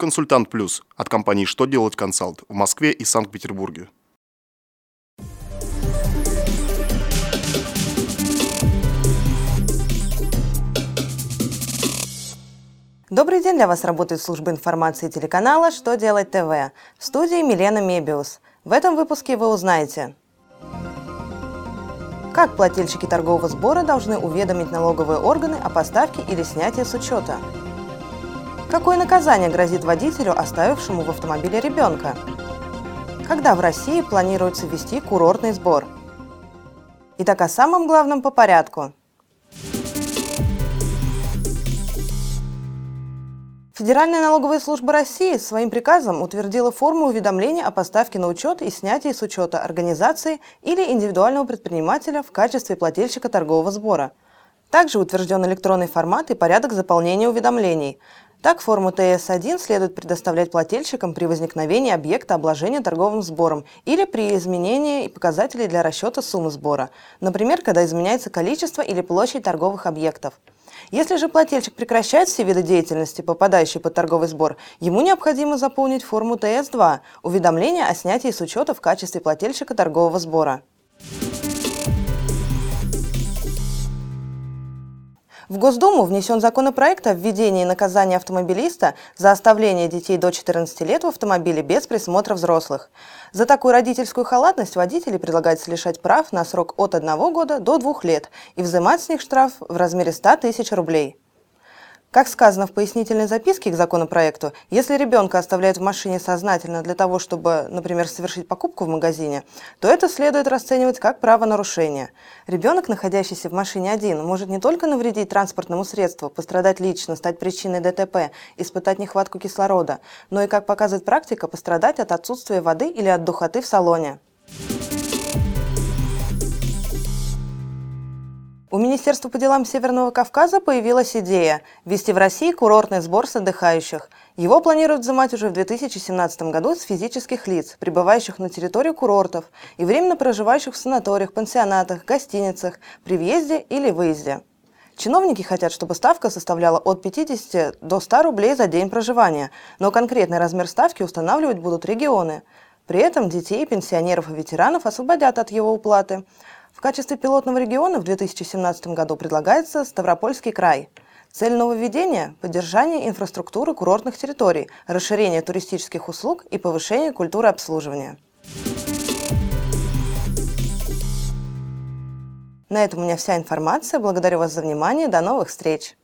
Консультант Плюс от компании «Что делать консалт» в Москве и Санкт-Петербурге. Добрый день, для вас работает служба информации телеканала «Что делать ТВ». В студии Милена Мебиус. В этом выпуске вы узнаете, как плательщики торгового сбора должны уведомить налоговые органы о поставке или снятии с учета – Какое наказание грозит водителю, оставившему в автомобиле ребенка? Когда в России планируется ввести курортный сбор? Итак, о самом главном по порядку. Федеральная налоговая служба России своим приказом утвердила форму уведомления о поставке на учет и снятии с учета организации или индивидуального предпринимателя в качестве плательщика торгового сбора. Также утвержден электронный формат и порядок заполнения уведомлений. Так, форму ТС-1 следует предоставлять плательщикам при возникновении объекта обложения торговым сбором или при изменении показателей для расчета суммы сбора, например, когда изменяется количество или площадь торговых объектов. Если же плательщик прекращает все виды деятельности, попадающие под торговый сбор, ему необходимо заполнить форму ТС-2 – уведомление о снятии с учета в качестве плательщика торгового сбора. В Госдуму внесен законопроект о введении наказания автомобилиста за оставление детей до 14 лет в автомобиле без присмотра взрослых. За такую родительскую халатность водителей предлагается лишать прав на срок от 1 года до 2 лет и взимать с них штраф в размере 100 тысяч рублей. Как сказано в пояснительной записке к законопроекту, если ребенка оставляют в машине сознательно для того, чтобы, например, совершить покупку в магазине, то это следует расценивать как правонарушение. Ребенок, находящийся в машине один, может не только навредить транспортному средству, пострадать лично, стать причиной ДТП, испытать нехватку кислорода, но и, как показывает практика, пострадать от отсутствия воды или от духоты в салоне. У Министерства по делам Северного Кавказа появилась идея ввести в России курортный сбор с отдыхающих. Его планируют взимать уже в 2017 году с физических лиц, прибывающих на территорию курортов и временно проживающих в санаториях, пансионатах, гостиницах при въезде или выезде. Чиновники хотят, чтобы ставка составляла от 50 до 100 рублей за день проживания, но конкретный размер ставки устанавливать будут регионы. При этом детей, пенсионеров и ветеранов освободят от его уплаты. В качестве пилотного региона в 2017 году предлагается Ставропольский край. Цель нововведения – поддержание инфраструктуры курортных территорий, расширение туристических услуг и повышение культуры обслуживания. На этом у меня вся информация. Благодарю вас за внимание. До новых встреч!